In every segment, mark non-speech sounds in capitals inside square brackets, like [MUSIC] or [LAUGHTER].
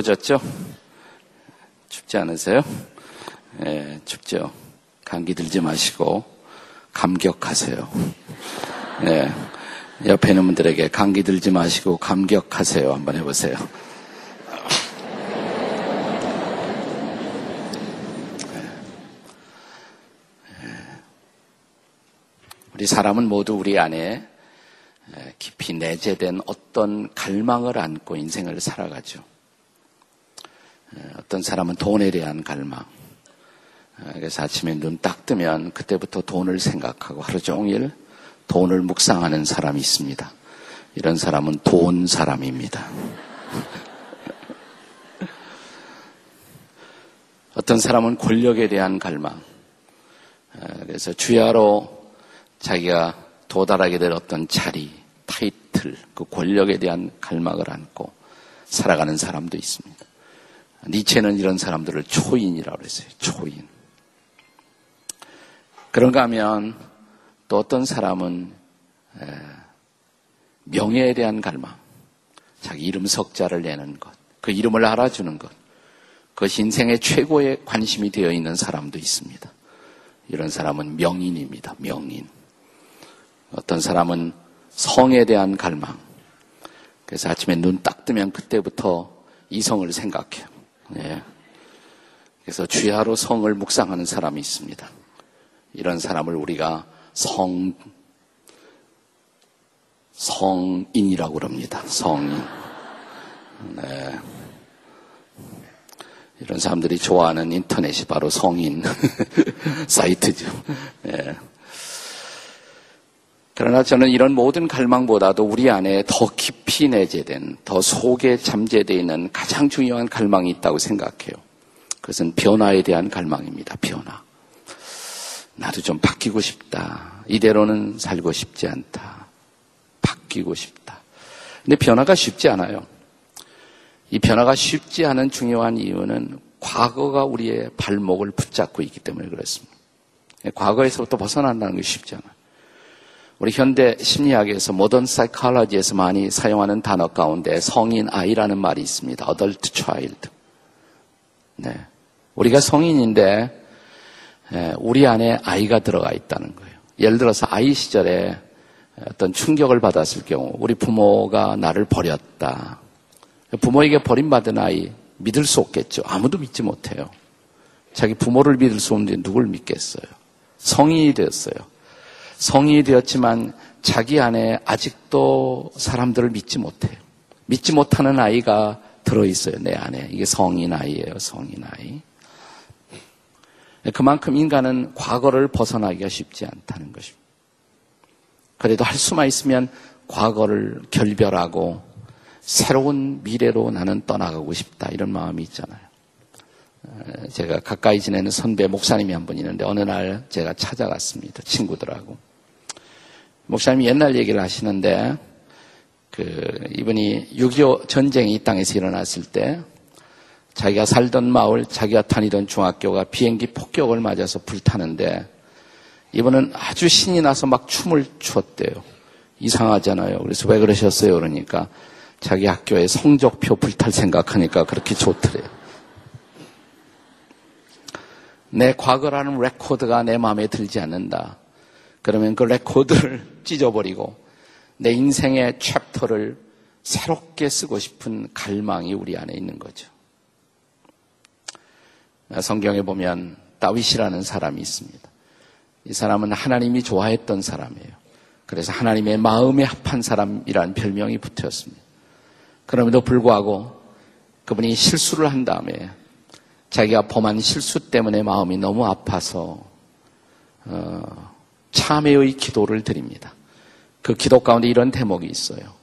추워졌죠? 춥지 않으세요? 예, 춥죠. 감기 들지 마시고 감격하세요. 예, 옆에 있는 분들에게 감기 들지 마시고 감격하세요. 한번 해보세요. 우리 사람은 모두 우리 안에 깊이 내재된 어떤 갈망을 안고 인생을 살아가죠. 어떤 사람은 돈에 대한 갈망. 그래서 아침에 눈 딱 뜨면 그때부터 돈을 생각하고 하루 종일 돈을 묵상하는 사람이 있습니다. 이런 사람은 돈 사람입니다. [LAUGHS] 어떤 사람은 권력에 대한 갈망. 그래서 주야로 자기가 도달하게 될 어떤 자리, 타이틀, 그 권력에 대한 갈망을 안고 살아가는 사람도 있습니다. 니체는 이런 사람들을 초인이라고 그랬어요. 초인. 그런가 하면 또 어떤 사람은 명예에 대한 갈망, 자기 이름 석자를 내는 것, 그 이름을 알아주는 것, 그것이 인생의 최고의 관심이 되어 있는 사람도 있습니다. 이런 사람은 명인입니다. 명인. 어떤 사람은 성에 대한 갈망. 그래서 아침에 눈 딱 뜨면 그때부터 이성을 생각해요. 네. 그래서 주야로 성을 묵상하는 사람이 있습니다. 이런 사람을 우리가 성, 성인이라고 그럽니다. 성인. 네. 이런 사람들이 좋아하는 인터넷이 바로 성인 [LAUGHS] 사이트죠. 네. 그러나 저는 이런 모든 갈망보다도 우리 안에 더 깊이 내재된, 더 속에 잠재되어 있는 가장 중요한 갈망이 있다고 생각해요. 그것은 변화에 대한 갈망입니다. 변화. 나도 좀 바뀌고 싶다. 이대로는 살고 싶지 않다. 바뀌고 싶다. 근데 변화가 쉽지 않아요. 이 변화가 쉽지 않은 중요한 이유는 과거가 우리의 발목을 붙잡고 있기 때문에 그렇습니다. 과거에서부터 벗어난다는 게 쉽지 않아요. 우리 현대 심리학에서 모던 사이컬러지에서 많이 사용하는 단어 가운데 성인 아이라는 말이 있습니다. adult child. 네. 우리가 성인인데 우리 안에 아이가 들어가 있다는 거예요. 예를 들어서 아이 시절에 어떤 충격을 받았을 경우 우리 부모가 나를 버렸다. 부모에게 버림받은 아이 믿을 수 없겠죠. 아무도 믿지 못해요. 자기 부모를 믿을 수 없는데 누굴 믿겠어요. 성인이 되었어요. 성인이 되었지만 자기 안에 아직도 사람들을 믿지 못해요. 믿지 못하는 아이가 들어있어요, 내 안에. 이게 성인 아이예요, 성인 아이. 그만큼 인간은 과거를 벗어나기가 쉽지 않다는 것입니다. 그래도 할 수만 있으면 과거를 결별하고 새로운 미래로 나는 떠나가고 싶다. 이런 마음이 있잖아요. 제가 가까이 지내는 선배 목사님이 한 분 있는데 어느 날 제가 찾아갔습니다. 친구들하고. 목사님이 옛날 얘기를 하시는데 그 이분이 6.25 전쟁이 이 땅에서 일어났을 때 자기가 살던 마을, 자기가 다니던 중학교가 비행기 폭격을 맞아서 불타는데 이분은 아주 신이 나서 막 춤을 추었대요. 이상하잖아요. 그래서 왜 그러셨어요? 그러니까 자기 학교에 성적표 불탈 생각하니까 그렇게 좋더래요. 내 과거라는 레코드가 내 마음에 들지 않는다. 그러면 그 레코드를 [LAUGHS] 찢어버리고 내 인생의 chapter를 새롭게 쓰고 싶은 갈망이 우리 안에 있는 거죠. 성경에 보면 다윗이라는 사람이 있습니다. 이 사람은 하나님이 좋아했던 사람이에요. 그래서 하나님의 마음에 합한 사람이라는 별명이 붙었습니다. 그럼에도 불구하고 그분이 실수를 한 다음에 자기가 범한 실수 때문에 마음이 너무 아파서 어, 참회의 기도를 드립니다. 그 기도 가운데 이런 대목이 있어요.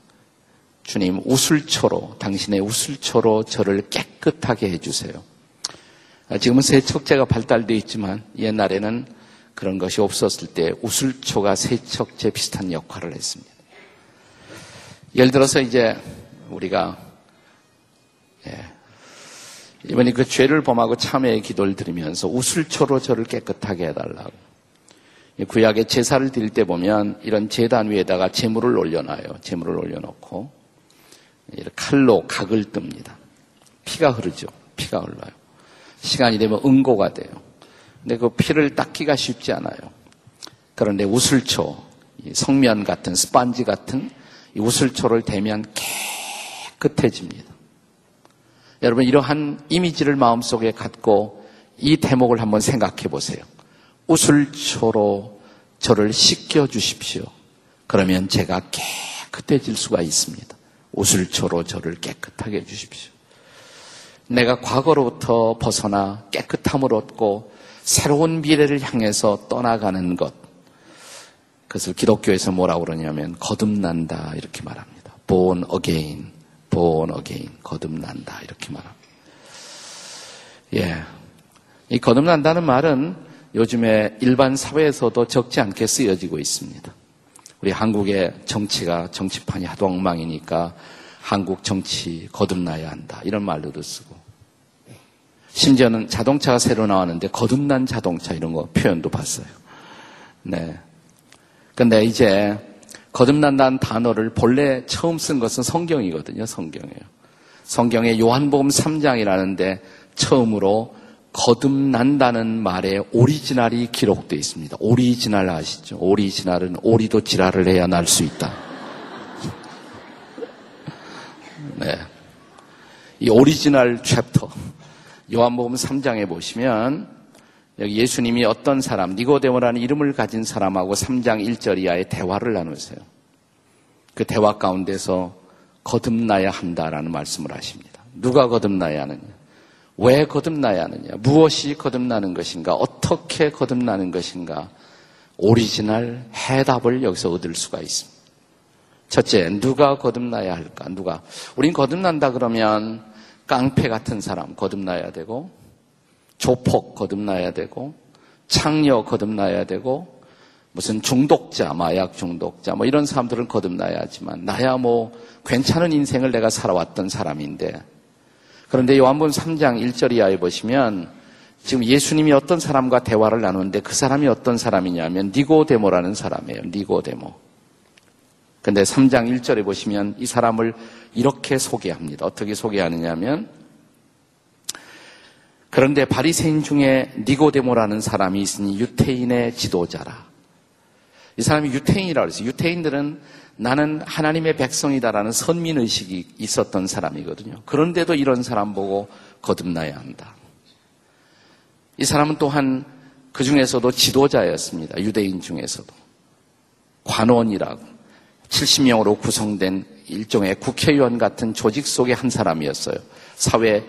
주님, 우술초로, 당신의 우술초로 저를 깨끗하게 해주세요. 아, 지금은 세척제가 발달되어 있지만 옛날에는 그런 것이 없었을 때 우술초가 세척제 비슷한 역할을 했습니다. 예를 들어서 이제 우리가 예, 이번에 그 죄를 범하고 참회의 기도를 드리면서 우술초로 저를 깨끗하게 해달라고 구약의 제사를 드릴 때 보면 이런 제단 위에다가 재물을 올려놔요. 재물을 올려놓고 칼로 각을 뜹니다. 피가 흐르죠. 피가 흘러요. 시간이 되면 응고가 돼요. 근데 그 피를 닦기가 쉽지 않아요. 그런데 우슬초, 성면 같은 스펀지 같은 이 우슬초를 대면 깨끗해집니다. 여러분 이러한 이미지를 마음속에 갖고 이 대목을 한번 생각해 보세요. 우슬초로 저를 씻겨 주십시오. 그러면 제가 깨끗해질 수가 있습니다. 우슬초로 저를 깨끗하게 해 주십시오. 내가 과거로부터 벗어나 깨끗함을 얻고 새로운 미래를 향해서 떠나가는 것. 그것을 기독교에서 뭐라고 그러냐면 거듭난다 이렇게 말합니다. born again, born again, 거듭난다 이렇게 말합니다. 예. 이 거듭난다는 말은 요즘에 일반 사회에서도 적지 않게 쓰여지고 있습니다. 우리 한국의 정치가 정치판이 하도 엉망이니까 한국 정치 거듭나야 한다. 이런 말로도 쓰고. 심지어는 자동차가 새로 나왔는데 거듭난 자동차 이런 거 표현도 봤어요. 네. 근데 이제 거듭난다는 단어를 본래 처음 쓴 것은 성경이거든요. 성경이에요. 성경에 요한복음 3장이라는데 처음으로 거듭난다는 말의 오리지널이 기록되어 있습니다. 오리지널 아시죠? 오리지널은 오리도 지랄을 해야 날 수 있다. 네. 이 오리지널 챕터. 요한복음 3장에 보시면 여기 예수님이 어떤 사람, 니고데모라는 이름을 가진 사람하고 3장 1절 이하의 대화를 나누세요. 그 대화 가운데서 거듭나야 한다라는 말씀을 하십니다. 누가 거듭나야 하느냐? 왜 거듭나야 하느냐? 무엇이 거듭나는 것인가? 어떻게 거듭나는 것인가? 오리지널 해답을 여기서 얻을 수가 있습니다. 첫째, 누가 거듭나야 할까? 누가? 우린 거듭난다 그러면 깡패 같은 사람 거듭나야 되고, 조폭 거듭나야 되고, 창녀 거듭나야 되고, 무슨 중독자, 마약 중독자, 뭐 이런 사람들은 거듭나야 하지만, 나야 뭐 괜찮은 인생을 내가 살아왔던 사람인데, 그런데 요한복음 3장 1절 이하에 보시면 지금 예수님이 어떤 사람과 대화를 나누는데 그 사람이 어떤 사람이냐면 니고데모라는 사람이에요. 니고데모. 근데 3장 1절에 보시면 이 사람을 이렇게 소개합니다. 어떻게 소개하느냐면 그런데 바리새인 중에 니고데모라는 사람이 있으니 유태인의 지도자라. 이 사람이 유태인이라고 그랬어요. 유태인들은 나는 하나님의 백성이다라는 선민의식이 있었던 사람이거든요. 그런데도 이런 사람 보고 거듭나야 한다. 이 사람은 또한 그 중에서도 지도자였습니다. 유대인 중에서도. 관원이라고. 70명으로 구성된 일종의 국회의원 같은 조직 속의 한 사람이었어요. 사회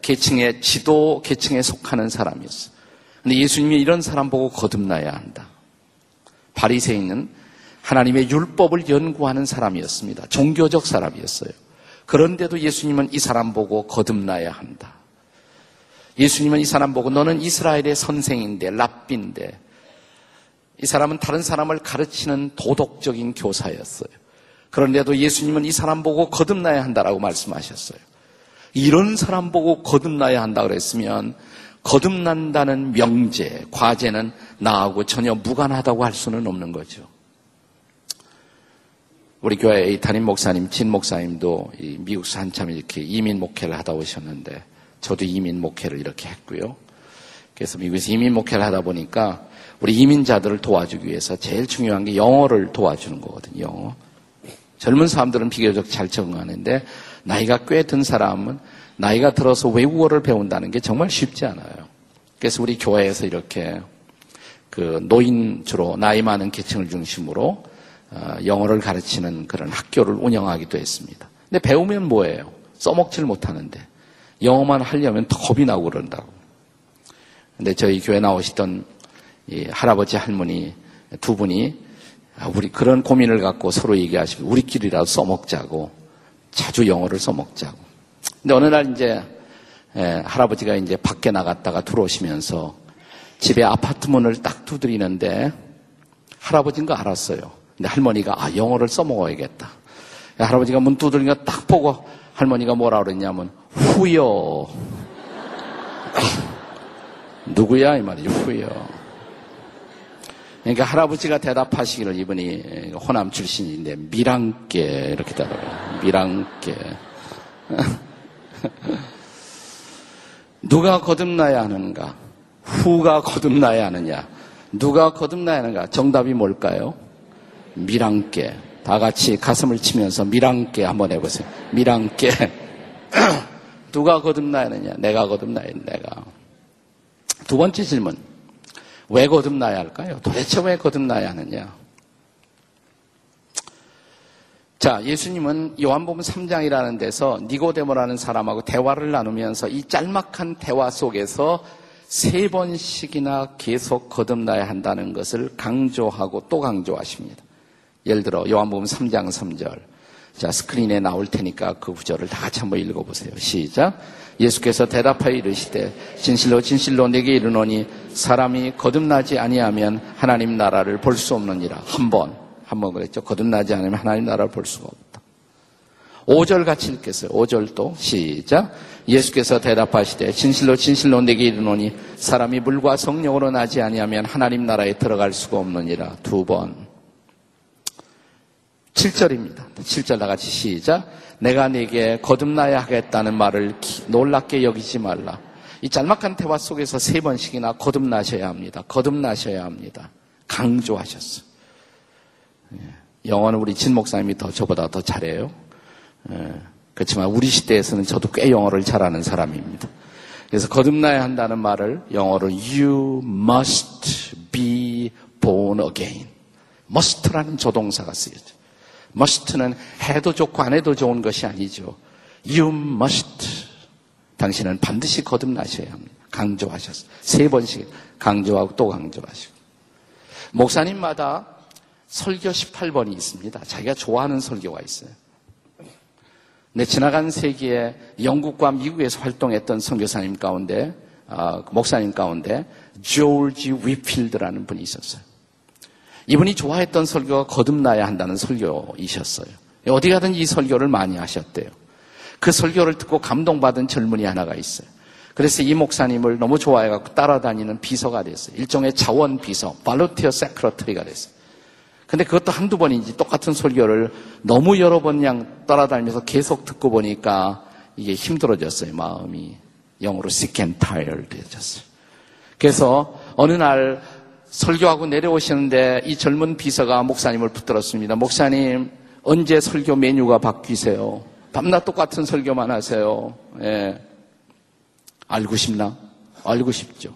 계층의 지도 계층에 속하는 사람이었어요. 근데 예수님이 이런 사람 보고 거듭나야 한다. 바리새인은 하나님의 율법을 연구하는 사람이었습니다. 종교적 사람이었어요. 그런데도 예수님은 이 사람 보고 거듭나야 한다. 예수님은 이 사람 보고 너는 이스라엘의 선생인데 랍비인데 이 사람은 다른 사람을 가르치는 도덕적인 교사였어요. 그런데도 예수님은 이 사람 보고 거듭나야 한다라고 말씀하셨어요. 이런 사람 보고 거듭나야 한다 그랬으면 거듭난다는 명제, 과제는 나하고 전혀 무관하다고 할 수는 없는 거죠. 우리 교회의 담임 목사님, 진 목사님도 미국에서 한참 이렇게 이민 목회를 하다 오셨는데 저도 이민 목회를 이렇게 했고요. 그래서 미국에서 이민 목회를 하다 보니까 우리 이민자들을 도와주기 위해서 제일 중요한 게 영어를 도와주는 거거든요. 영어. 젊은 사람들은 비교적 잘 적응하는데 나이가 꽤 든 사람은 나이가 들어서 외국어를 배운다는 게 정말 쉽지 않아요. 그래서 우리 교회에서 이렇게 그 노인 주로 나이 많은 계층을 중심으로 어, 영어를 가르치는 그런 학교를 운영하기도 했습니다. 근데 배우면 뭐예요? 써먹질 못하는데 영어만 하려면 더 겁이 나고 그런다고. 근데 저희 교회 나오시던 할아버지 할머니 두 분이 아, 우리 그런 고민을 갖고 서로 얘기하시고 우리끼리라도 써먹자고 자주 영어를 써먹자고. 근데 어느 날 이제 할아버지가 이제 밖에 나갔다가 들어오시면서 집에 아파트 문을 딱 두드리는데 할아버지인 거 알았어요. 근데 할머니가 아 영어를 써먹어야겠다. 할아버지가 문 두드리니까 딱 보고 할머니가 뭐라 그랬냐면 후여 [LAUGHS] 누구야 이 말이죠 후여 그러니까 할아버지가 대답하시기를 이분이 호남 출신인데 미랑께 이렇게 대답해요 미랑께. [LAUGHS] 누가 거듭나야 하는가? 후가 거듭나야 하느냐? 누가 거듭나야 하는가? 정답이 뭘까요? 미랑께. 다 같이 가슴을 치면서 미랑께 한번 해보세요. 미랑께. [CLEARS THROAT] 누가 거듭나야 하느냐? 내가 거듭나야 해, 내가. 두 번째 질문. 왜 거듭나야 할까요? 도대체 왜 거듭나야 하느냐? 자, 예수님은 요한복음 3장이라는 데서 니고데모라는 사람하고 대화를 나누면서 이 짤막한 대화 속에서 세 번씩이나 계속 거듭나야 한다는 것을 강조하고 또 강조하십니다. 예를 들어 요한복음 3장 3절. 자, 스크린에 나올 테니까 그 구절을 다 같이 한번 읽어보세요. 시작. 예수께서 대답하여 이르시되 진실로 진실로 내게 이르노니 사람이 거듭나지 아니하면 하나님 나라를 볼 수 없느니라. 한 번, 한 번 그랬죠. 거듭나지 않으면 하나님 나라를 볼 수가 없다. 5절 같이 읽겠어요. 5절도 시작. 예수께서 대답하시되 진실로 진실로 내게 이르노니 사람이 물과 성령으로 나지 아니하면 하나님 나라에 들어갈 수가 없느니라. 두 번. 7절입니다. 7절 다 같이 시작. 내가 네게 거듭나야 하겠다는 말을 놀랍게 여기지 말라. 이 짤막한 대화 속에서 세 번씩이나 거듭나셔야 합니다. 거듭나셔야 합니다. 강조하셨어. 예. 영어는 우리 진 목사님이 더 저보다 더 잘해요. 예. 그렇지만 우리 시대에서는 저도 꽤 영어를 잘하는 사람입니다. 그래서 거듭나야 한다는 말을 영어로 you must be born again. must라는 조동사가 쓰여져. Must는 해도 좋고 안 해도 좋은 것이 아니죠. You must. 당신은 반드시 거듭나셔야 합니다. 강조하셨어요. 세 번씩 강조하고 또 강조하시고. 목사님마다 설교 18번이 있습니다. 자기가 좋아하는 설교가 있어요. 네, 지나간 세기에 영국과 미국에서 활동했던 선교사님 가운데, 어, 목사님 가운데 조지 위필드라는 분이 있었어요. 이분이 좋아했던 설교가 거듭나야 한다는 설교이셨어요. 어디 가든 이 설교를 많이 하셨대요. 그 설교를 듣고 감동받은 젊은이 하나가 있어요. 그래서 이 목사님을 너무 좋아해갖고 따라다니는 비서가 됐어요. 일종의 자원 비서, 발로티어 세크러터리가 됐어요. 근데 그것도 한두 번인지 똑같은 설교를 너무 여러 번 그냥 따라다니면서 계속 듣고 보니까 이게 힘들어졌어요, 마음이. 영어로 sick and tired 되졌어요. 그래서 어느 날 설교하고 내려오시는데 이 젊은 비서가 목사님을 붙들었습니다. 목사님, 언제 설교 메뉴가 바뀌세요? 밤낮 똑같은 설교만 하세요. 예. 알고 싶나? 알고 싶죠.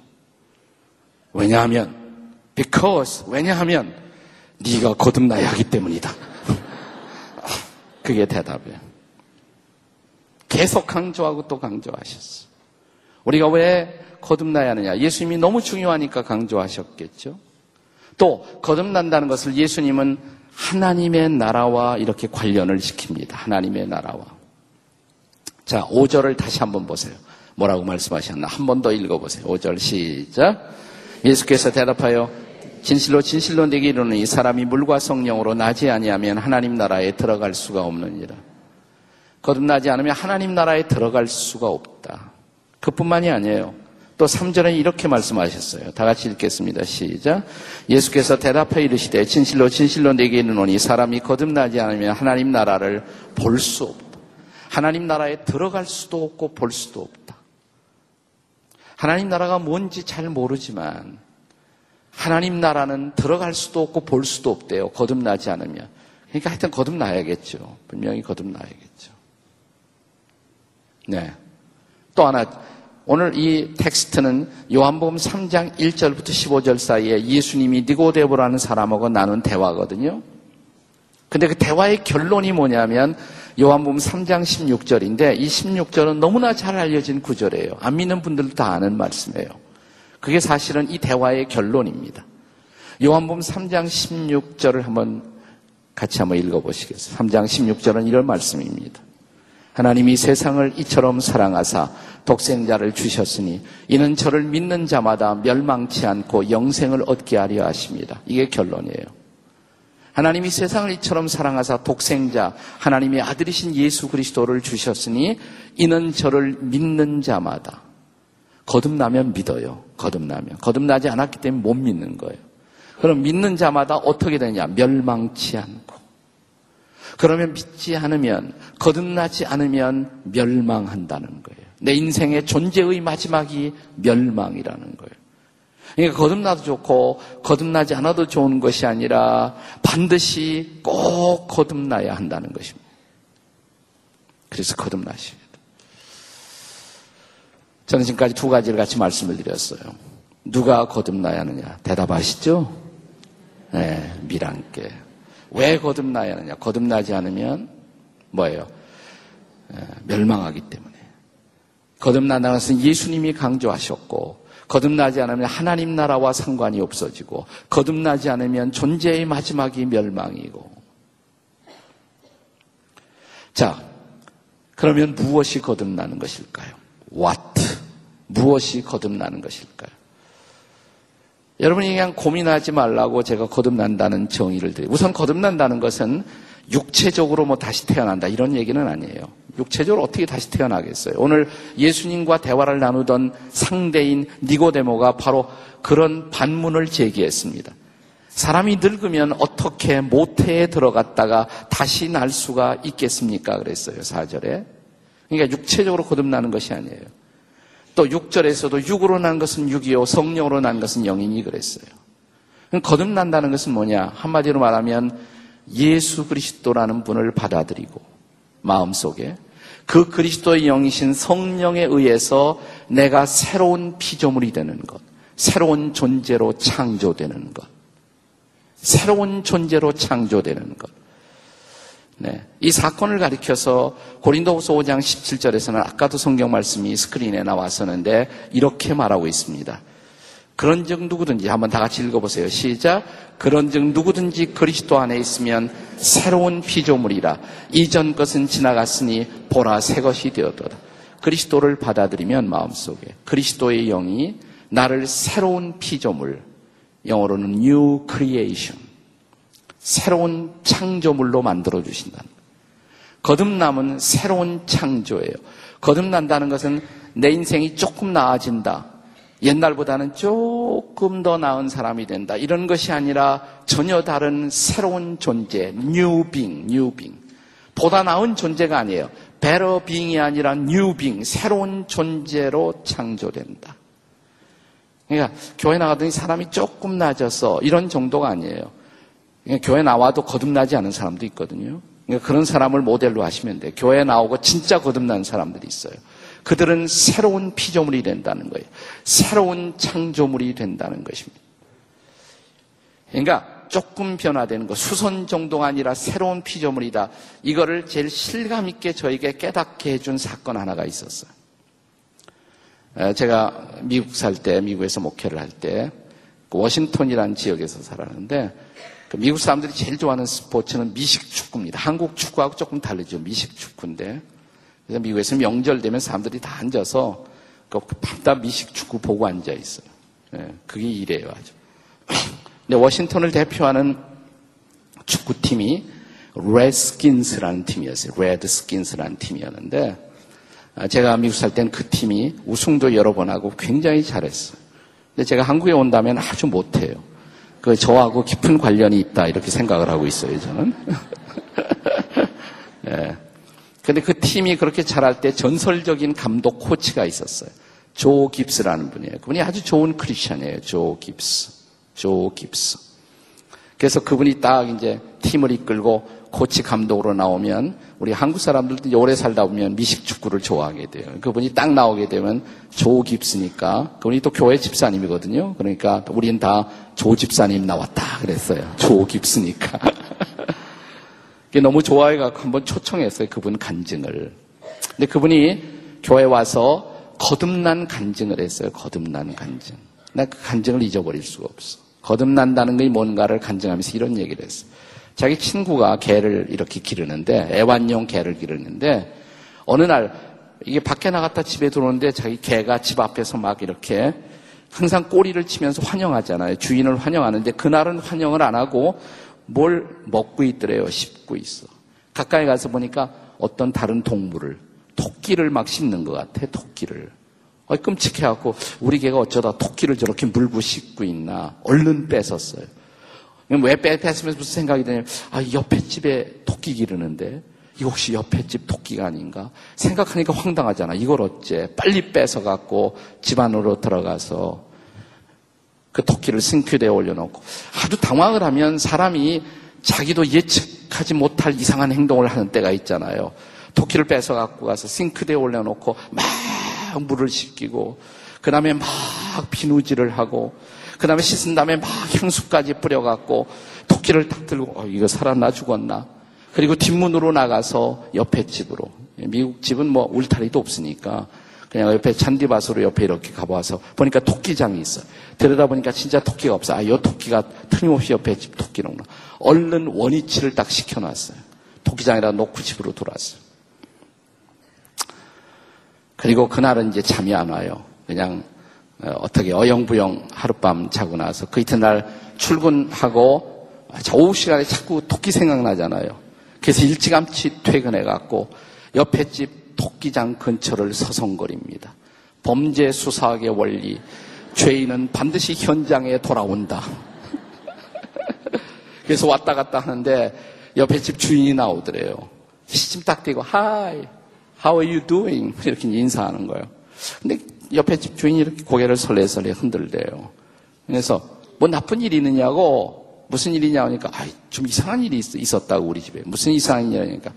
왜냐하면, because, 왜냐하면, 네가 거듭나야 하기 때문이다. [LAUGHS] 그게 대답이에요. 계속 강조하고 또 강조하셨어. 우리가 왜 거듭나야 하느냐. 예수님이 너무 중요하니까 강조하셨겠죠. 또 거듭난다는 것을 예수님은 하나님의 나라와 이렇게 관련을 시킵니다. 하나님의 나라와. 자, 5절을 다시 한번 보세요. 뭐라고 말씀하셨나? 한 번 더 읽어보세요. 5절 시작. 예수께서 대답하여 진실로 진실로 내게 이르노니 사람이 물과 성령으로 나지 아니하면 하나님 나라에 들어갈 수가 없느니라. 거듭나지 않으면 하나님 나라에 들어갈 수가 없다. 그뿐만이 아니에요. 또 3절에 이렇게 말씀하셨어요. 다 같이 읽겠습니다. 시작. 예수께서 대답해 이르시되 진실로 진실로 내게 이르노니 사람이 거듭나지 않으면 하나님 나라를 볼 수 없다. 하나님 나라에 들어갈 수도 없고 볼 수도 없다. 하나님 나라가 뭔지 잘 모르지만 하나님 나라는 들어갈 수도 없고 볼 수도 없대요. 거듭나지 않으면. 그러니까 하여튼 거듭나야겠죠. 분명히 거듭나야겠죠. 네. 또 하나 오늘 이 텍스트는 요한복음 3장 1절부터 15절 사이에 예수님이 니고데보라는 사람하고 나눈 대화거든요. 근데 그 대화의 결론이 뭐냐면 요한복음 3장 16절인데 이 16절은 너무나 잘 알려진 구절이에요. 안 믿는 분들도 다 아는 말씀이에요. 그게 사실은 이 대화의 결론입니다. 요한복음 3장 16절을 한번 같이 한번 읽어보시겠어요? 3장 16절은 이런 말씀입니다. 하나님이 세상을 이처럼 사랑하사 독생자를 주셨으니 이는 저를 믿는 자마다 멸망치 않고 영생을 얻게 하려 하십니다. 이게 결론이에요. 하나님이 세상을 이처럼 사랑하사 독생자 하나님의 아들이신 예수 그리스도를 주셨으니 이는 저를 믿는 자마다 거듭나면 믿어요. 거듭나면 거듭나지 않았기 때문에 못 믿는 거예요. 그럼 믿는 자마다 어떻게 되냐? 멸망치 않고 그러면 믿지 않으면, 거듭나지 않으면 멸망한다는 거예요. 내 인생의 존재의 마지막이 멸망이라는 거예요. 그러니까 거듭나도 좋고 거듭나지 않아도 좋은 것이 아니라 반드시 꼭 거듭나야 한다는 것입니다. 그래서 거듭나십니다. 저는 지금까지 두 가지를 같이 말씀을 드렸어요. 누가 거듭나야 하느냐? 대답하시죠? 네, 미랑께. 왜 거듭나야 하느냐? 거듭나지 않으면 뭐예요? 네, 멸망하기 때문에. 거듭난다는 것은 예수님이 강조하셨고, 거듭나지 않으면 하나님 나라와 상관이 없어지고, 거듭나지 않으면 존재의 마지막이 멸망이고. 자, 그러면 무엇이 거듭나는 것일까요? What? 무엇이 거듭나는 것일까요? 여러분이 그냥 고민하지 말라고 제가 거듭난다는 정의를 드려요. 우선 거듭난다는 것은 육체적으로 뭐 다시 태어난다 이런 얘기는 아니에요. 육체적으로 어떻게 다시 태어나겠어요? 오늘 예수님과 대화를 나누던 상대인 니고데모가 바로 그런 반문을 제기했습니다. 사람이 늙으면 어떻게 모태에 들어갔다가 다시 날 수가 있겠습니까? 그랬어요. 4절에. 그러니까 육체적으로 거듭나는 것이 아니에요. 또 6절에서도 육으로 난 것은 육이요 성령으로 난 것은 영이니 그랬어요. 거듭난다는 것은 뭐냐? 한마디로 말하면 예수 그리스도라는 분을 받아들이고 마음속에 그 그리스도의 영이신 성령에 의해서 내가 새로운 피조물이 되는 것, 새로운 존재로 창조되는 것, 새로운 존재로 창조되는 것. 네. 이 사건을 가리켜서 고린도후서 5장 17절에서는 아까도 성경 말씀이 스크린에 나왔었는데 이렇게 말하고 있습니다. 그런즉 누구든지 한번 다 같이 읽어보세요. 시작. 그런즉 누구든지 그리스도 안에 있으면 새로운 피조물이라 이전 것은 지나갔으니 보라 새 것이 되었도다. 그리스도를 받아들이면 마음속에 그리스도의 영이 나를 새로운 피조물 영어로는 new creation 새로운 창조물로 만들어 주신다. 거듭남은 새로운 창조예요. 거듭난다는 것은 내 인생이 조금 나아진다. 옛날보다는 조금 더 나은 사람이 된다. 이런 것이 아니라 전혀 다른 새로운 존재, new being. 보다 나은 존재가 아니에요. being이 아니라 being, 새로운 존재로 창조된다. 그러니까 교회 나가더니 사람이 조금 나아졌어. 이런 정도가 아니에요. 교회 나와도 거듭나지 않은 사람도 있거든요. 그러니까 그런 사람을 모델로 하시면 돼요. 교회 나오고 진짜 거듭난 사람들이 있어요. 그들은 새로운 피조물이 된다는 거예요. 새로운 창조물이 된다는 것입니다. 그러니까 조금 변화되는 것, 수선 정도가 아니라 새로운 피조물이다. 이거를 제일 실감 있게 저에게 깨닫게 해준 사건 하나가 있었어요. 제가 미국 살 때, 미국에서 목회를 할 때, 그 워싱턴이라는 지역에서 살았는데, 그 미국 사람들이 제일 좋아하는 스포츠는 미식 축구입니다. 한국 축구하고 조금 다르죠. 미식 축구인데. 그래서 미국에서 명절 되면 사람들이 다 앉아서 그 밤낮 미식 축구 보고 앉아 있어요. 네, 그게 이래요, 아주. [CLEARS THROAT] 근데 워싱턴을 대표하는 축구팀이 레드스킨스라는 팀이었어요. 레드스킨스라는 팀이었는데 아, 제가 미국 살 때는 그 팀이 우승도 여러 번 하고 굉장히 잘했어요. 근데 제가 한국에 온다면 아주 못해요. 그 저하고 깊은 관련이 있다 이렇게 생각을 하고 있어요 저는. [LAUGHS] 예. 근데 그 팀이 그렇게 잘할 때 전설적인 감독 코치가 있었어요. 조 깁스라는 분이에요. 그분이 아주 좋은 크리스천이에요. 조 깁스. 조 깁스. 그래서 그분이 딱 이제 팀을 이끌고 코치 감독으로 나오면 우리 한국 사람들도 오래 살다 보면 미식 축구를 좋아하게 돼요. 그분이 딱 나오게 되면 조 깁스니까 그분이 또 교회 집사님이거든요. 그러니까 우리는 다조 집사님 나왔다 그랬어요. 조 깁스니까. [LAUGHS] 너무 좋아해갖고 한번 초청했어요. 그분 간증을. 근데 그분이 교회 와서 거듭난 간증을 했어요. 거듭난 간증. 나 그 간증을 잊어버릴 수가 없어. 거듭난다는 게 뭔가를 간증하면서 이런 얘기를 했어요. 자기 친구가 개를 이렇게 기르는데 애완용 개를 기르는데 어느 날 이게 밖에 나갔다 집에 들어오는데 자기 개가 집 앞에서 막 이렇게 항상 꼬리를 치면서 환영하잖아요. 주인을 환영하는데 그날은 환영을 안 하고 뭘 먹고 있더래요. 씹고 있어. 가까이 가서 보니까 어떤 다른 동물을 토끼를 막 씹는 것 같아. 토끼를. 어, 끔찍해갖고 우리 개가 어쩌다 토끼를 저렇게 물고 씹고 있나 얼른 뺏었어요. 왜 뺐으면서 무슨 생각이 드냐면, 아, 옆에 집에 토끼 기르는데, 이거 혹시 옆에 집 토끼가 아닌가? 생각하니까 황당하잖아. 이걸 어째? 빨리 뺏어갖고 집 안으로 들어가서 그 토끼를 싱크대에 올려놓고 아주 당황을 하면 사람이 자기도 예측하지 못할 이상한 행동을 하는 때가 있잖아요. 토끼를 뺏어갖고 가서 싱크대에 올려놓고 막 물을 씻기고 그 다음에 막 비누질을 하고 그 다음에 씻은 다음에 막 향수까지 뿌려갖고 토끼를 탁 들고 어, 이거 살았나 죽었나 그리고 뒷문으로 나가서 옆에 집으로 미국 집은 뭐 울타리도 없으니까 그냥 옆에 잔디밭으로 옆에 이렇게 가봐서 보니까 토끼장이 있어. 들여다보니까 진짜 토끼가 없어. 아, 요 토끼가 틀림없이 옆에 집 토끼로구나. 얼른 원위치를 딱 시켜놨어요. 토끼장에다 놓고 집으로 돌아왔어요. 그리고 그날은 이제 잠이 안 와요. 그냥 어, 어떻게 어영부영 하룻밤 자고 나서 그 이튿날 출근하고 오후 시간에 자꾸 토끼 생각나잖아요. 그래서 일찌감치 퇴근해갖고 옆에 집 토끼장 근처를 서성거립니다. 범죄 수사학의 원리, 죄인은 반드시 현장에 돌아온다. [LAUGHS] 그래서 왔다 갔다 하는데 옆에 집 주인이 나오더래요. 시침 딱 대고, Hi, how are you doing? 이렇게 인사하는 거예요. 근데 옆에 집 주인이 이렇게 고개를 설레설레 흔들대요. 그래서 뭐 나쁜 일이 있느냐고 무슨 일이냐 하니까 아, 좀 이상한 일이 있, 었다고 우리 집에 무슨 이상한 일이냐니까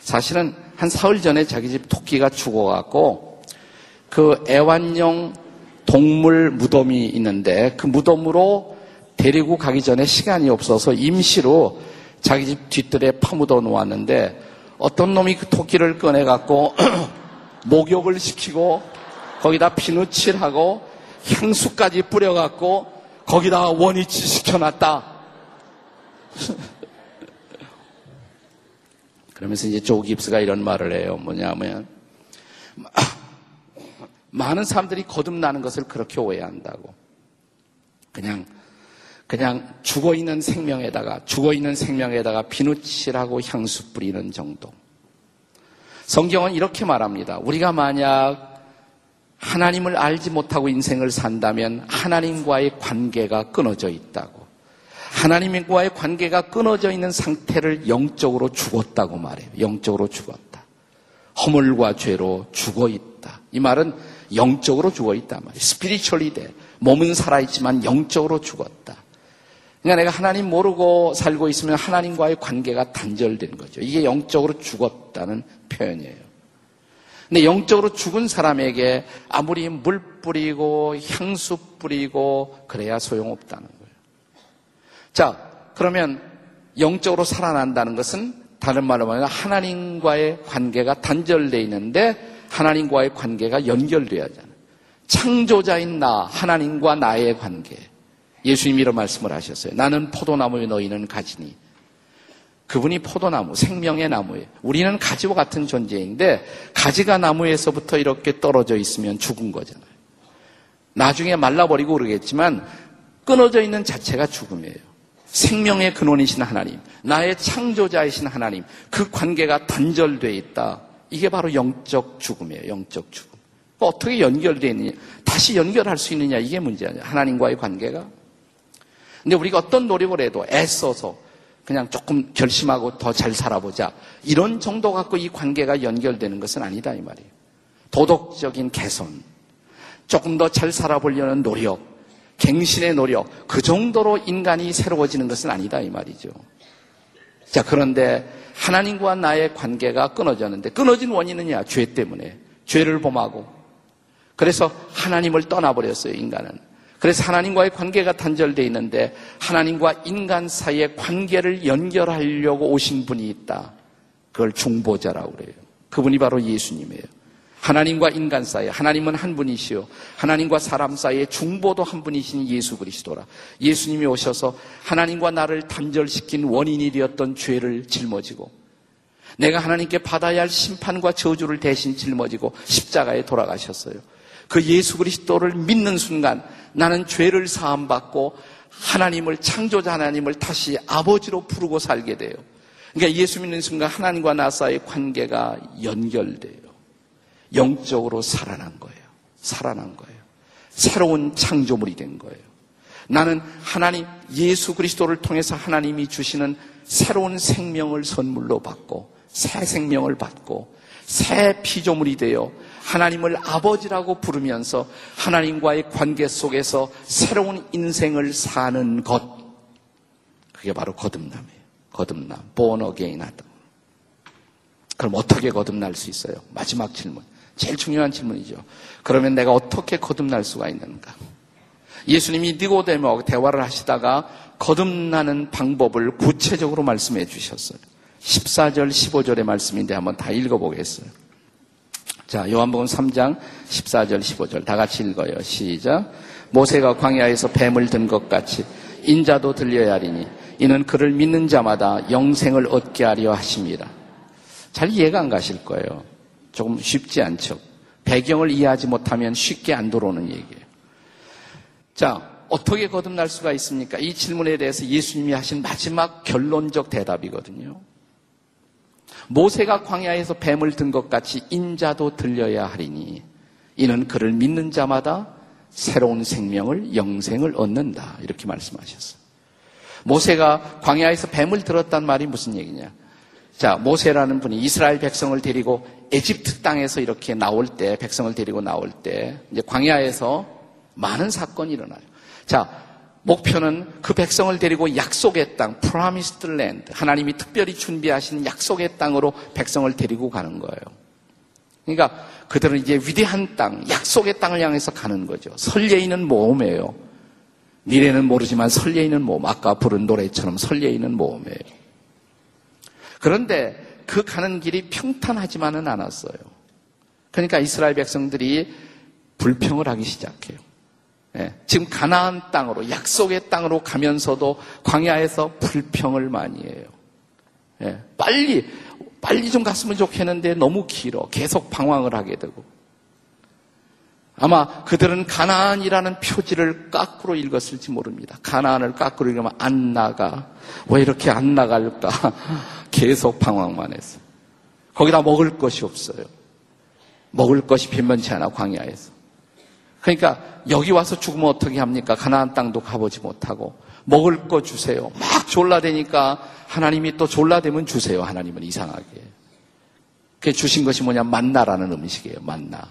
사실은 한 사흘 전에 자기 집 토끼가 죽어갖고 그 애완용 동물 무덤이 있는데 그 무덤으로 데리고 가기 전에 시간이 없어서 임시로 자기 집 뒷뜰에 파묻어 놓았는데 어떤 놈이 그 토끼를 꺼내갖고 [CLEARS THROAT] 목욕을 시키고 거기다 피누칠하고 향수까지 뿌려갖고 거기다가 원위치 시켜놨다. [LAUGHS] 그러면서 이제 조 깁스가 이런 말을 해요. 뭐냐면 [CLEARS THROAT] 많은 사람들이 거듭나는 것을 그렇게 오해한다고. 그냥 그냥 죽어 있는 생명에다가 죽어 있는 생명에다가 비누칠하고 향수 뿌리는 정도. 성경은 이렇게 말합니다. 우리가 만약 하나님을 알지 못하고 인생을 산다면 하나님과의 관계가 끊어져 있다고. 하나님과의 관계가 끊어져 있는 상태를 영적으로 죽었다고 말해요. 영적으로 죽었다. 허물과 죄로 죽어 있다. 이 말은 영적으로 죽어 있다 말이에요. 스피리추얼리 돼. 몸은 살아있지만 영적으로 죽었다. 그러니까 내가 하나님 모르고 살고 있으면 하나님과의 관계가 단절된 거죠. 이게 영적으로 죽었다는 표현이에요. 근데 영적으로 죽은 사람에게 아무리 물 뿌리고 향수 뿌리고 그래야 소용없다는 거예요. 자, 그러면 영적으로 살아난다는 것은 다른 말로 말하면 하나님과의 관계가 단절되어 있는데 하나님과의 관계가 연결돼야 하잖아요. 창조자인 나, 하나님과 나의 관계. 예수님이 이런 말씀을 하셨어요. 나는 포도나무에 너희는 가지니. 그분이 포도나무, 생명의 나무예요. 우리는 가지와 같은 존재인데 가지가 나무에서부터 이렇게 떨어져 있으면 죽은 거잖아요. 나중에 말라버리고 그러겠지만 끊어져 있는 자체가 죽음이에요. 생명의 근원이신 하나님, 나의 창조자이신 하나님, 그 관계가 단절되어 있다. 이게 바로 영적 죽음이에요. 영적 죽음. 어떻게 연결되어 있느냐? 다시 연결할 수 있느냐? 이게 문제야. 하나님과의 관계가. 근데 우리가 어떤 노력을 해도 애써서 그냥 조금 결심하고 더 잘 살아보자. 이런 정도 갖고 이 관계가 연결되는 것은 아니다 이 말이에요. 도덕적인 개선, 조금 더 잘 살아보려는 노력, 갱신의 노력, 그 정도로 인간이 새로워지는 것은 아니다 이 말이죠. 자, 그런데 하나님과 나의 관계가 끊어졌는데 끊어진 원인은야 죄 때문에 죄를 범하고 그래서 하나님을 떠나버렸어요 인간은. 그래서 하나님과의 관계가 단절되어 있는데 하나님과 인간 사이의 관계를 연결하려고 오신 분이 있다. 그걸 중보자라고 그래요. 그분이 바로 예수님이에요. 하나님과 인간 사이, 하나님은 한 분이시요. 하나님과 사람 사이의 중보도 한 분이신 예수 그리스도라. 예수님이 오셔서 하나님과 나를 단절시킨 원인이 되었던 죄를 짊어지고 내가 하나님께 받아야 할 심판과 저주를 대신 짊어지고 십자가에 돌아가셨어요. 그 예수 그리스도를 믿는 순간 나는 죄를 사함받고 하나님을 창조자 하나님을 다시 아버지로 부르고 살게 돼요. 그러니까 예수 믿는 순간 하나님과 나 사이의 관계가 연결돼요. 영적으로 살아난 거예요. 살아난 거예요. 새로운 창조물이 된 거예요. 나는 하나님 예수 그리스도를 통해서 하나님이 주시는 새로운 생명을 선물로 받고 새 생명을 받고 새 피조물이 되어 하나님을 아버지라고 부르면서 하나님과의 관계 속에서 새로운 인생을 사는 것. 그게 바로 거듭남이에요. 거듭남. again 하다. 그럼 어떻게 거듭날 수 있어요? 마지막 질문. 제일 중요한 질문이죠. 그러면 내가 어떻게 거듭날 수가 있는가? 예수님이 니고데모하고 대화를 하시다가 거듭나는 방법을 구체적으로 말씀해 주셨어요. 14절, 15절의 말씀인데 한번 다 읽어보겠어요. 자, 요한복음 3장 14절, 15절 다 같이 읽어요. 시작. 모세가 광야에서 뱀을 든 것 같이 인자도 들려야 하리니 이는 그를 믿는 자마다 영생을 얻게 하려 하십니다. 잘 이해가 안 가실 거예요. 조금 쉽지 않죠. 배경을 이해하지 못하면 쉽게 안 들어오는 얘기예요. 자, 어떻게 거듭날 수가 있습니까? 이 질문에 대해서 예수님이 하신 마지막 결론적 대답이거든요. 모세가 광야에서 뱀을 든 것 같이 인자도 들려야 하리니 이는 그를 믿는 자마다 새로운 생명을 영생을 얻는다. 이렇게 말씀하셨어요. 모세가 광야에서 뱀을 들었단 말이 무슨 얘기냐? 자, 모세라는 분이 이스라엘 백성을 데리고 에집트 땅에서 이렇게 나올 때, 백성을 데리고 나올 때, 이제 광야에서 많은 사건이 일어나요. 자, 목표는 그 백성을 데리고 약속의 땅, promised land, 하나님이 특별히 준비하신 약속의 땅으로 백성을 데리고 가는 거예요. 그러니까 그들은 이제 위대한 땅, 약속의 땅을 향해서 가는 거죠. 설레이는 모험이에요. 미래는 모르지만 설레이는 모험. 아까 부른 노래처럼 설레이는 모험이에요. 그런데 그 가는 길이 평탄하지만은 않았어요. 그러니까 이스라엘 백성들이 불평을 하기 시작해요. 예, 지금 가나안 땅으로 약속의 땅으로 가면서도 광야에서 불평을 많이 해요. 예, 빨리 빨리 좀 갔으면 좋겠는데 너무 길어. 계속 방황을 하게 되고. 아마 그들은 가나안이라는 표지를 까꾸로 읽었을지 모릅니다. 가나안을 까꾸로 읽으면 안 나가. 왜 이렇게 안 나갈까? [LAUGHS] 계속 방황만 했어. 거기다 먹을 것이 없어요. 먹을 것이 변변치 않아 광야에서. 그러니까 여기 와서 죽으면 어떻게 합니까? 가나안 땅도 가보지 못하고 먹을 거 주세요. 막 졸라대니까 하나님이 또 졸라대면 주세요. 하나님은 이상하게. 그 주신 것이 뭐냐? 만나라는 음식이에요. 만나.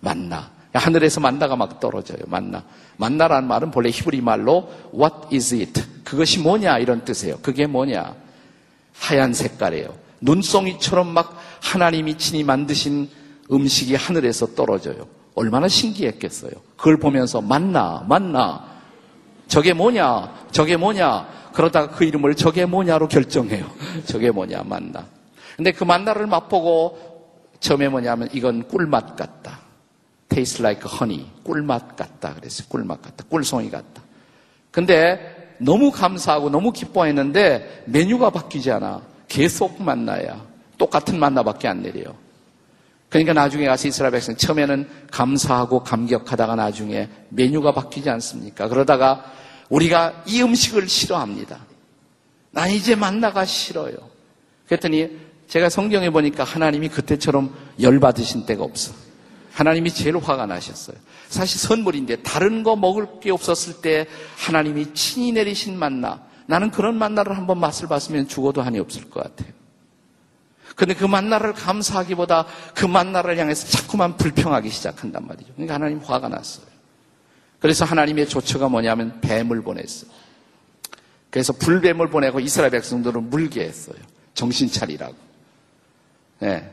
만나. 하늘에서 만나가 막 떨어져요. 만나. 만나라는 말은 본래 히브리 말로 what is it? 그것이 뭐냐 이런 뜻이에요. 그게 뭐냐? 하얀 색깔이에요. 눈송이처럼 막 하나님이 친히 만드신 음식이 하늘에서 떨어져요. 얼마나 신기했겠어요. 그걸 보면서 만나, 만나. 저게 뭐냐? 저게 뭐냐? 그러다가 그 이름을 저게 뭐냐로 결정해요. [LAUGHS] 저게 뭐냐? 만나. 근데 그 만나를 맛보고 처음에 뭐냐면 이건 꿀맛 같다. taste like honey. 꿀맛 같다. 그랬어요. 꿀맛 같다. 꿀송이 같다. 근데 너무 감사하고 너무 기뻐했는데 메뉴가 바뀌지 않아. 계속 만나야. 똑같은 만나밖에 안 내려요. 그러니까 나중에 가서 이스라엘 백성 처음에는 감사하고 감격하다가 나중에 메뉴가 바뀌지 않습니까? 그러다가 우리가 이 음식을 싫어합니다. 난 이제 만나가 싫어요. 그랬더니 제가 성경에 보니까 하나님이 그때처럼 열받으신 때가 없어. 하나님이 제일 화가 나셨어요. 사실 선물인데 다른 거 먹을 게 없었을 때 하나님이 친히 내리신 만나. 나는 그런 만나를 한번 맛을 봤으면 죽어도 한이 없을 것 같아요. 근데 그 만나를 감사하기보다 그 만나를 향해서 자꾸만 불평하기 시작한단 말이죠. 그러니까 하나님 화가 났어요. 그래서 하나님의 조처가 뭐냐면 뱀을 보냈어요. 그래서 불뱀을 보내고 이스라엘 백성들을 물게 했어요. 정신 차리라고. 네.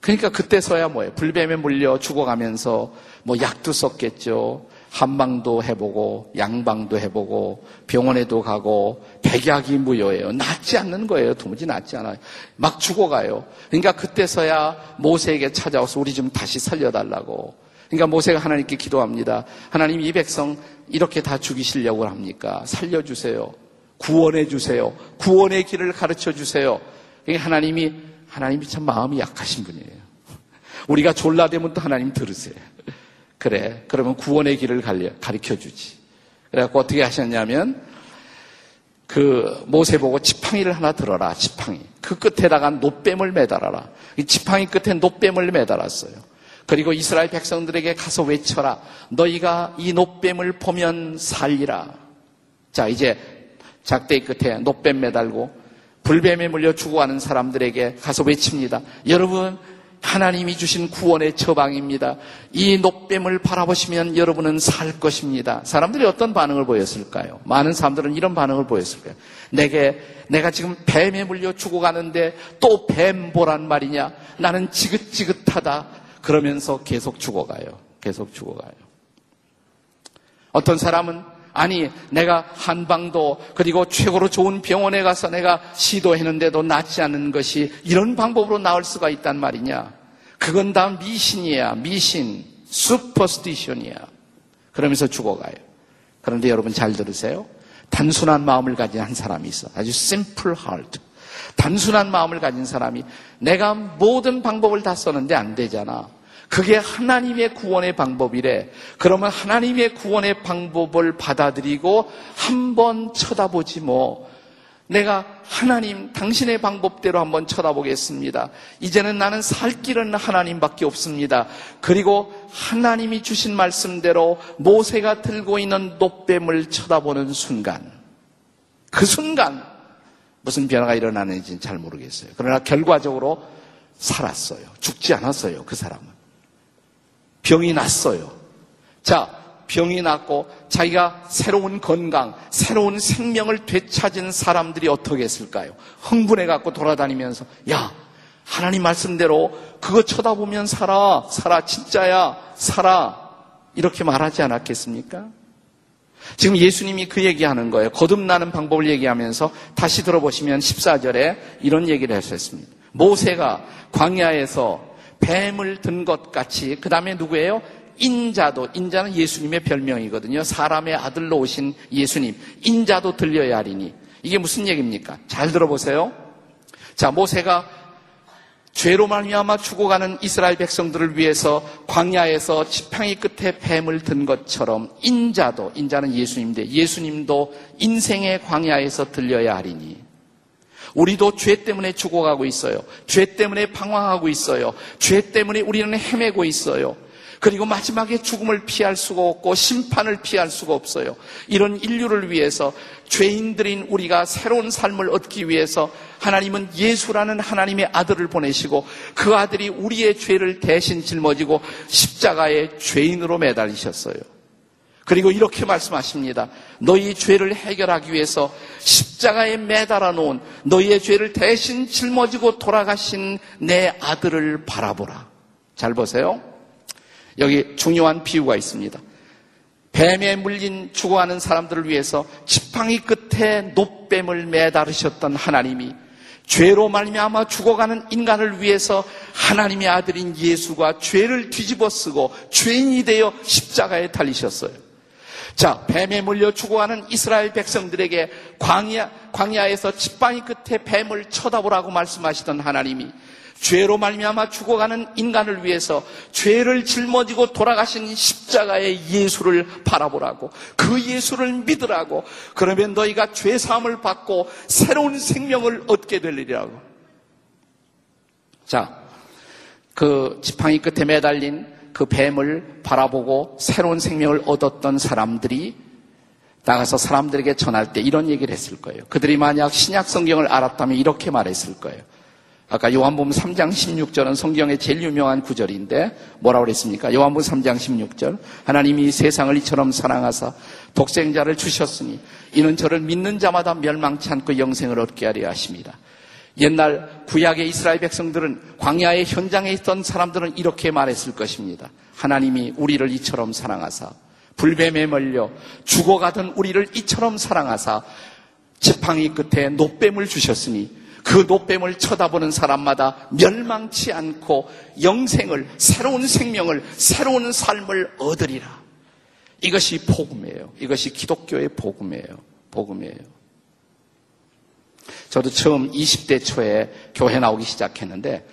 그러니까 그때서야 뭐예요? 불뱀에 물려 죽어가면서 뭐 약도 썼겠죠. 한방도 해보고 양방도 해보고 병원에도 가고 백약이 무효예요. 낫지 않는 거예요. 도무지 낫지 않아요. 막 죽어가요. 그러니까 그때서야 모세에게 찾아와서 우리 좀 다시 살려달라고. 그러니까 모세가 하나님께 기도합니다. 하나님 이 백성 이렇게 다 죽이시려고 합니까? 살려주세요. 구원해 주세요. 구원의 길을 가르쳐 주세요. 그러니까 하나님이 하나님이 참 마음이 약하신 분이에요. 우리가 졸라대면 또 하나님 들으세요. 그래. 그러면 구원의 길을 가르쳐 주지. 그래갖고 어떻게 하셨냐면 그 모세 보고 지팡이를 하나 들어라. 지팡이. 그 끝에다가 노뱀을 매달아라. 이 지팡이 끝에 노뱀을 매달았어요. 그리고 이스라엘 백성들에게 가서 외쳐라. 너희가 이 노뱀을 보면 살리라. 자, 이제 작대기 끝에 노뱀 매달고 불뱀에 물려 죽어가는 사람들에게 가서 외칩니다. 여러분, 하나님이 주신 구원의 처방입니다. 이 노뱀을 바라보시면 여러분은 살 것입니다. 사람들이 어떤 반응을 보였을까요? 많은 사람들은 이런 반응을 보였을 거예요. 내게 내가 지금 뱀에 물려 죽어가는데 또 뱀 보란 말이냐? 나는 지긋지긋하다. 그러면서 계속 죽어가요. 계속 죽어가요. 어떤 사람은 아니, 내가 한방도 그리고 최고로 좋은 병원에 가서 내가 시도했는데도 낫지 않는 것이 이런 방법으로 나을 수가 있단 말이냐. 그건 다 미신이야. 미신. 슈퍼스티션이야. 그러면서 죽어가요. 그런데 여러분 잘 들으세요. 단순한 마음을 가진 한 사람이 있어. 아주 simple heart. 단순한 마음을 가진 사람이 내가 모든 방법을 다 썼는데 안 되잖아. 그게 하나님의 구원의 방법이래. 그러면 하나님의 구원의 방법을 받아들이고 한번 쳐다보지 뭐. 내가 하나님 당신의 방법대로 한번 쳐다보겠습니다. 이제는 나는 살 길은 하나님밖에 없습니다. 그리고 하나님이 주신 말씀대로 모세가 들고 있는 노뱀을 쳐다보는 순간 그 순간 무슨 변화가 일어나는지는 잘 모르겠어요. 그러나 결과적으로 살았어요. 죽지 않았어요. 그 사람은. 병이 났어요. 자, 병이 났고 자기가 새로운 건강, 새로운 생명을 되찾은 사람들이 어떻게 했을까요? 흥분해 갖고 돌아다니면서 야, 하나님 말씀대로 그거 쳐다보면 살아. 살아 진짜야. 살아. 이렇게 말하지 않았겠습니까? 지금 예수님이 그 얘기하는 거예요. 거듭나는 방법을 얘기하면서 다시 들어보시면 14절에 이런 얘기를 했었습니다. 모세가 광야에서 뱀을 든 것 같이 그 다음에 누구예요? 인자도 인자는 예수님의 별명이거든요. 사람의 아들로 오신 예수님 인자도 들려야 하리니 이게 무슨 얘기입니까? 잘 들어보세요. 자 모세가 죄로 말미암아 죽어가는 이스라엘 백성들을 위해서 광야에서 지팡이 끝에 뱀을 든 것처럼 인자도 인자는 예수님인데 예수님도 인생의 광야에서 들려야 하리니 우리도 죄 때문에 죽어가고 있어요. 죄 때문에 방황하고 있어요. 죄 때문에 우리는 헤매고 있어요. 그리고 마지막에 죽음을 피할 수가 없고 심판을 피할 수가 없어요. 이런 인류를 위해서 죄인들인 우리가 새로운 삶을 얻기 위해서 하나님은 예수라는 하나님의 아들을 보내시고 그 아들이 우리의 죄를 대신 짊어지고 십자가의 죄인으로 매달리셨어요. 그리고 이렇게 말씀하십니다. 너희 죄를 해결하기 위해서 십자가에 매달아 놓은 너희의 죄를 대신 짊어지고 돌아가신 내 아들을 바라보라. 잘 보세요. 여기 중요한 비유가 있습니다. 뱀에 물린 죽어가는 사람들을 위해서 지팡이 끝에 노뱀을 매달으셨던 하나님이 죄로 말미암아 죽어가는 인간을 위해서 하나님의 아들인 예수가 죄를 뒤집어 쓰고 죄인이 되어 십자가에 달리셨어요. 자, 뱀에 물려 죽어가는 이스라엘 백성들에게 광야, 광야에서 지팡이 끝에 뱀을 쳐다보라고 말씀하시던 하나님이 죄로 말미암아 죽어가는 인간을 위해서 죄를 짊어지고 돌아가신 십자가의 예수를 바라보라고 그 예수를 믿으라고 그러면 너희가 죄 사함을 받고 새로운 생명을 얻게 되리라고. 자, 그 지팡이 끝에 매달린 그 뱀을 바라보고 새로운 생명을 얻었던 사람들이 나가서 사람들에게 전할 때 이런 얘기를 했을 거예요. 그들이 만약 신약 성경을 알았다면 이렇게 말했을 거예요. 아까 요한복음 3장 16절은 성경의 제일 유명한 구절인데 뭐라고 그랬습니까? 요한복음 3장 16절 하나님이 세상을 이처럼 사랑하사 독생자를 주셨으니 이는 저를 믿는 자마다 멸망치 않고 영생을 얻게 하려 하십니다. 옛날 구약의 이스라엘 백성들은 광야의 현장에 있던 사람들은 이렇게 말했을 것입니다. 하나님이 우리를 이처럼 사랑하사 불뱀에 멀려 죽어가던 우리를 이처럼 사랑하사 지팡이 끝에 노뱀을 주셨으니 그 노뱀을 쳐다보는 사람마다 멸망치 않고 영생을, 새로운 생명을, 새로운 삶을 얻으리라. 이것이 복음이에요. 이것이 기독교의 복음이에요. 복음이에요. 저도 처음 20대 초에 교회 나오기 시작했는데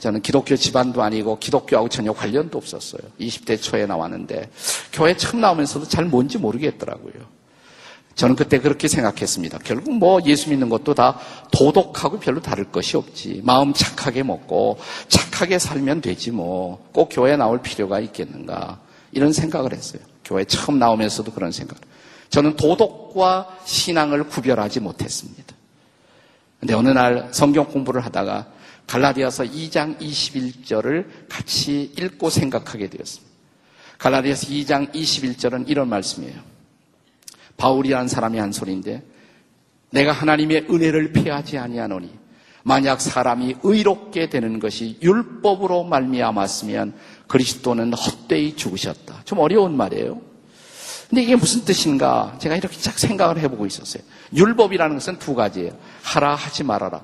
저는 기독교 집안도 아니고 기독교하고 전혀 관련도 없었어요. 20대 초에 나왔는데 교회 처음 나오면서도 잘 뭔지 모르겠더라고요. 저는 그때 그렇게 생각했습니다. 결국 뭐 예수 믿는 것도 다 도덕하고 별로 다를 것이 없지. 마음 착하게 먹고 착하게 살면 되지 뭐. 꼭 교회 나올 필요가 있겠는가. 이런 생각을 했어요. 교회 처음 나오면서도 그런 생각을. 저는 도덕과 신앙을 구별하지 못했습니다. 근데 어느 날 성경 공부를 하다가 갈라디아서 2장 21절을 같이 읽고 생각하게 되었습니다. 갈라디아서 2장 21절은 이런 말씀이에요. 바울이라는 사람이 한 소리인데 내가 하나님의 은혜를 피하지 아니하노니 만약 사람이 의롭게 되는 것이 율법으로 말미암았으면 그리스도는 헛되이 죽으셨다. 좀 어려운 말이에요. 근데 이게 무슨 뜻인가? 제가 이렇게 쫙 생각을 해보고 있었어요. 율법이라는 것은 두 가지예요. 하라 하지 말아라.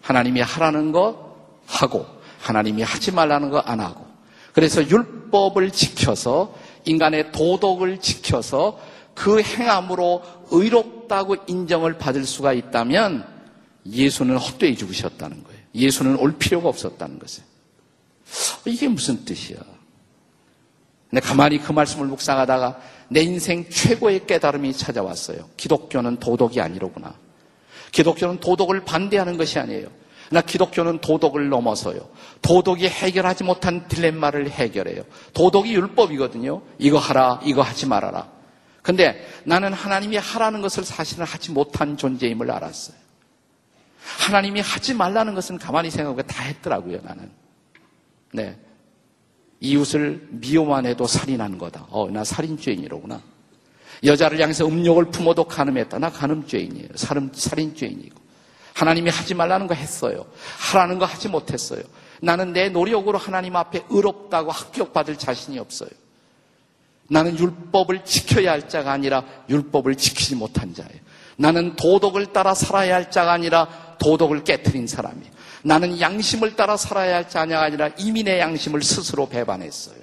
하나님이 하라는 거 하고 하나님이 하지 말라는 거 안 하고. 그래서 율법을 지켜서 인간의 도덕을 지켜서 그 행함으로 의롭다고 인정을 받을 수가 있다면 예수는 헛되이 죽으셨다는 거예요. 예수는 올 필요가 없었다는 것이에요. 이게 무슨 뜻이야? 근데 가만히 그 말씀을 묵상하다가 내 인생 최고의 깨달음이 찾아왔어요. 기독교는 도덕이 아니로구나. 기독교는 도덕을 반대하는 것이 아니에요. 나 기독교는 도덕을 넘어서요. 도덕이 해결하지 못한 딜레마를 해결해요. 도덕이 율법이거든요. 이거 하라, 이거 하지 말아라. 근데 나는 하나님이 하라는 것을 사실은 하지 못한 존재임을 알았어요. 하나님이 하지 말라는 것은 가만히 생각하고 다 했더라고요, 나는. 네. 이웃을 미워만 해도 살인하는 거다. 어, 나 살인죄인이로구나. 여자를 향해서 음욕을 품어도 간음했다. 나 간음죄인이에요. 살인, 살인죄인이고. 하나님이 하지 말라는 거 했어요. 하라는 거 하지 못했어요. 나는 내 노력으로 하나님 앞에 의롭다고 합격받을 자신이 없어요. 나는 율법을 지켜야 할 자가 아니라 율법을 지키지 못한 자예요. 나는 도덕을 따라 살아야 할 자가 아니라 도덕을 깨뜨린 사람이에요. 나는 양심을 따라 살아야 할 자가 아니라 이민의 양심을 스스로 배반했어요.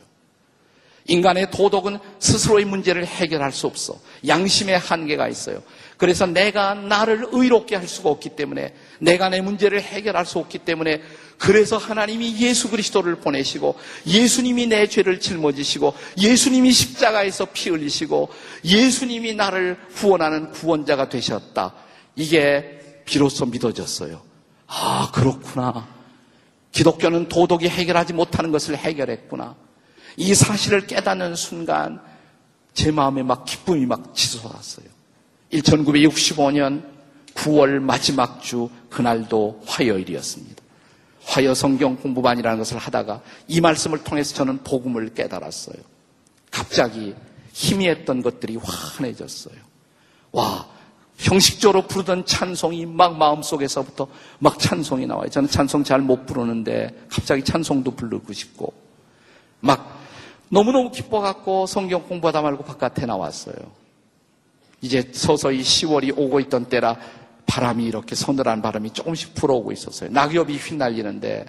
인간의 도덕은 스스로의 문제를 해결할 수 없어. 양심의 한계가 있어요. 그래서 내가 나를 의롭게 할 수가 없기 때문에 내가 내 문제를 해결할 수 없기 때문에 그래서 하나님이 예수 그리스도를 보내시고 예수님이 내 죄를 짊어지시고 예수님이 십자가에서 피 흘리시고 예수님이 나를 구원하는 구원자가 되셨다. 이게 비로소 믿어졌어요. 아, 그렇구나. 기독교는 도덕이 해결하지 못하는 것을 해결했구나. 이 사실을 깨닫는 순간 제 마음에 막 기쁨이 막 치솟았어요. 1965년 9월 마지막 주 그날도 화요일이었습니다. 화요 성경 공부반이라는 것을 하다가 이 말씀을 통해서 저는 복음을 깨달았어요. 갑자기 희미했던 것들이 환해졌어요. 와, 형식적으로 부르던 찬송이 막 마음속에서부터 막 찬송이 나와요. 저는 찬송 잘 못 부르는데 갑자기 찬송도 부르고 싶고 막 너무너무 기뻐갖고 성경 공부하다 말고 바깥에 나왔어요. 이제 서서히 10월이 오고 있던 때라 바람이 이렇게 서늘한 바람이 조금씩 불어오고 있었어요. 낙엽이 휘날리는데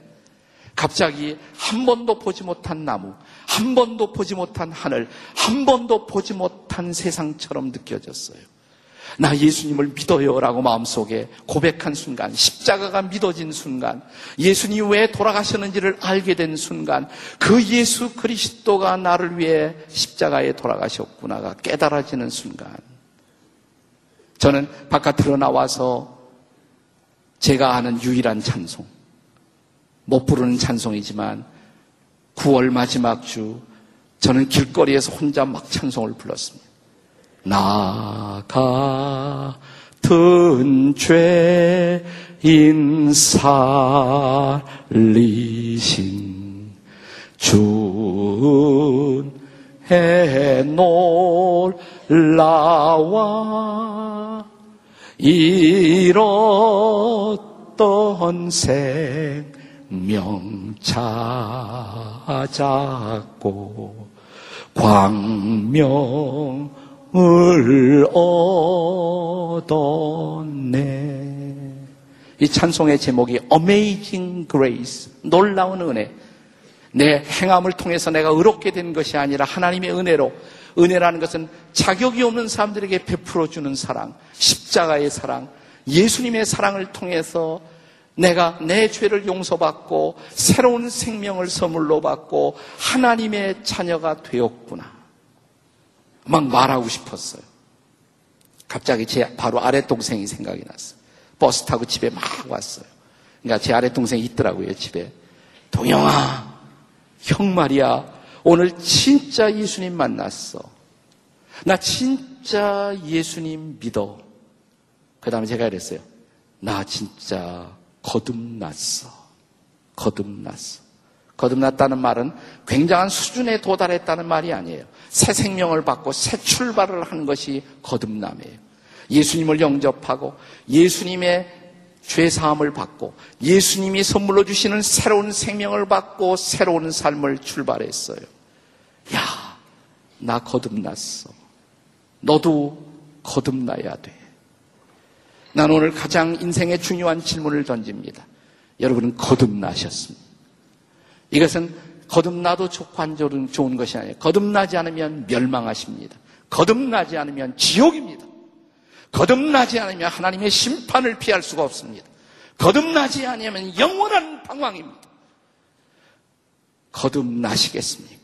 갑자기 한 번도 보지 못한 나무, 한 번도 보지 못한 하늘, 한 번도 보지 못한 세상처럼 느껴졌어요. 나 예수님을 믿어요라고 마음속에 고백한 순간, 십자가가 믿어진 순간, 예수님이 왜 돌아가셨는지를 알게 된 순간, 그 예수 그리스도가 나를 위해 십자가에 돌아가셨구나가 깨달아지는 순간, 저는 바깥으로 나와서 제가 아는 유일한 찬송, 못 부르는 찬송이지만 9월 마지막 주 저는 길거리에서 혼자 막 찬송을 불렀습니다. 나 같은 죄인 살리신 주의 놀라와 잃었던 생명 찾았고 광명 을 얻었네. 이 찬송의 제목이 Amazing Grace, 놀라운 은혜. 내 행함을 통해서 내가 의롭게 된 것이 아니라 하나님의 은혜로 은혜라는 것은 자격이 없는 사람들에게 베풀어 주는 사랑, 십자가의 사랑, 예수님의 사랑을 통해서 내가 내 죄를 용서받고 새로운 생명을 선물로 받고 하나님의 자녀가 되었구나. 막 말하고 싶었어요. 갑자기 제 바로 아래 동생이 생각이 났어요. 버스 타고 집에 막 왔어요. 그러니까 제 아래 동생이 있더라고요, 집에. 동영아, 형 말이야. 오늘 진짜 예수님 만났어. 나 진짜 예수님 믿어. 그 다음에 제가 이랬어요. 나 진짜 거듭났어. 거듭났어. 거듭났다는 말은 굉장한 수준에 도달했다는 말이 아니에요. 새 생명을 받고 새 출발을 하는 것이 거듭남이에요. 예수님을 영접하고 예수님의 죄 사함을 받고 예수님이 선물로 주시는 새로운 생명을 받고 새로운 삶을 출발했어요. 야, 나 거듭났어. 너도 거듭나야 돼. 난 오늘 가장 인생의 중요한 질문을 던집니다. 여러분은 거듭나셨습니다. 이것은 거듭나도 좋고 좋은 것이 아니에요. 거듭나지 않으면 멸망하십니다. 거듭나지 않으면 지옥입니다. 거듭나지 않으면 하나님의 심판을 피할 수가 없습니다. 거듭나지 않으면 영원한 방황입니다. 거듭나시겠습니까?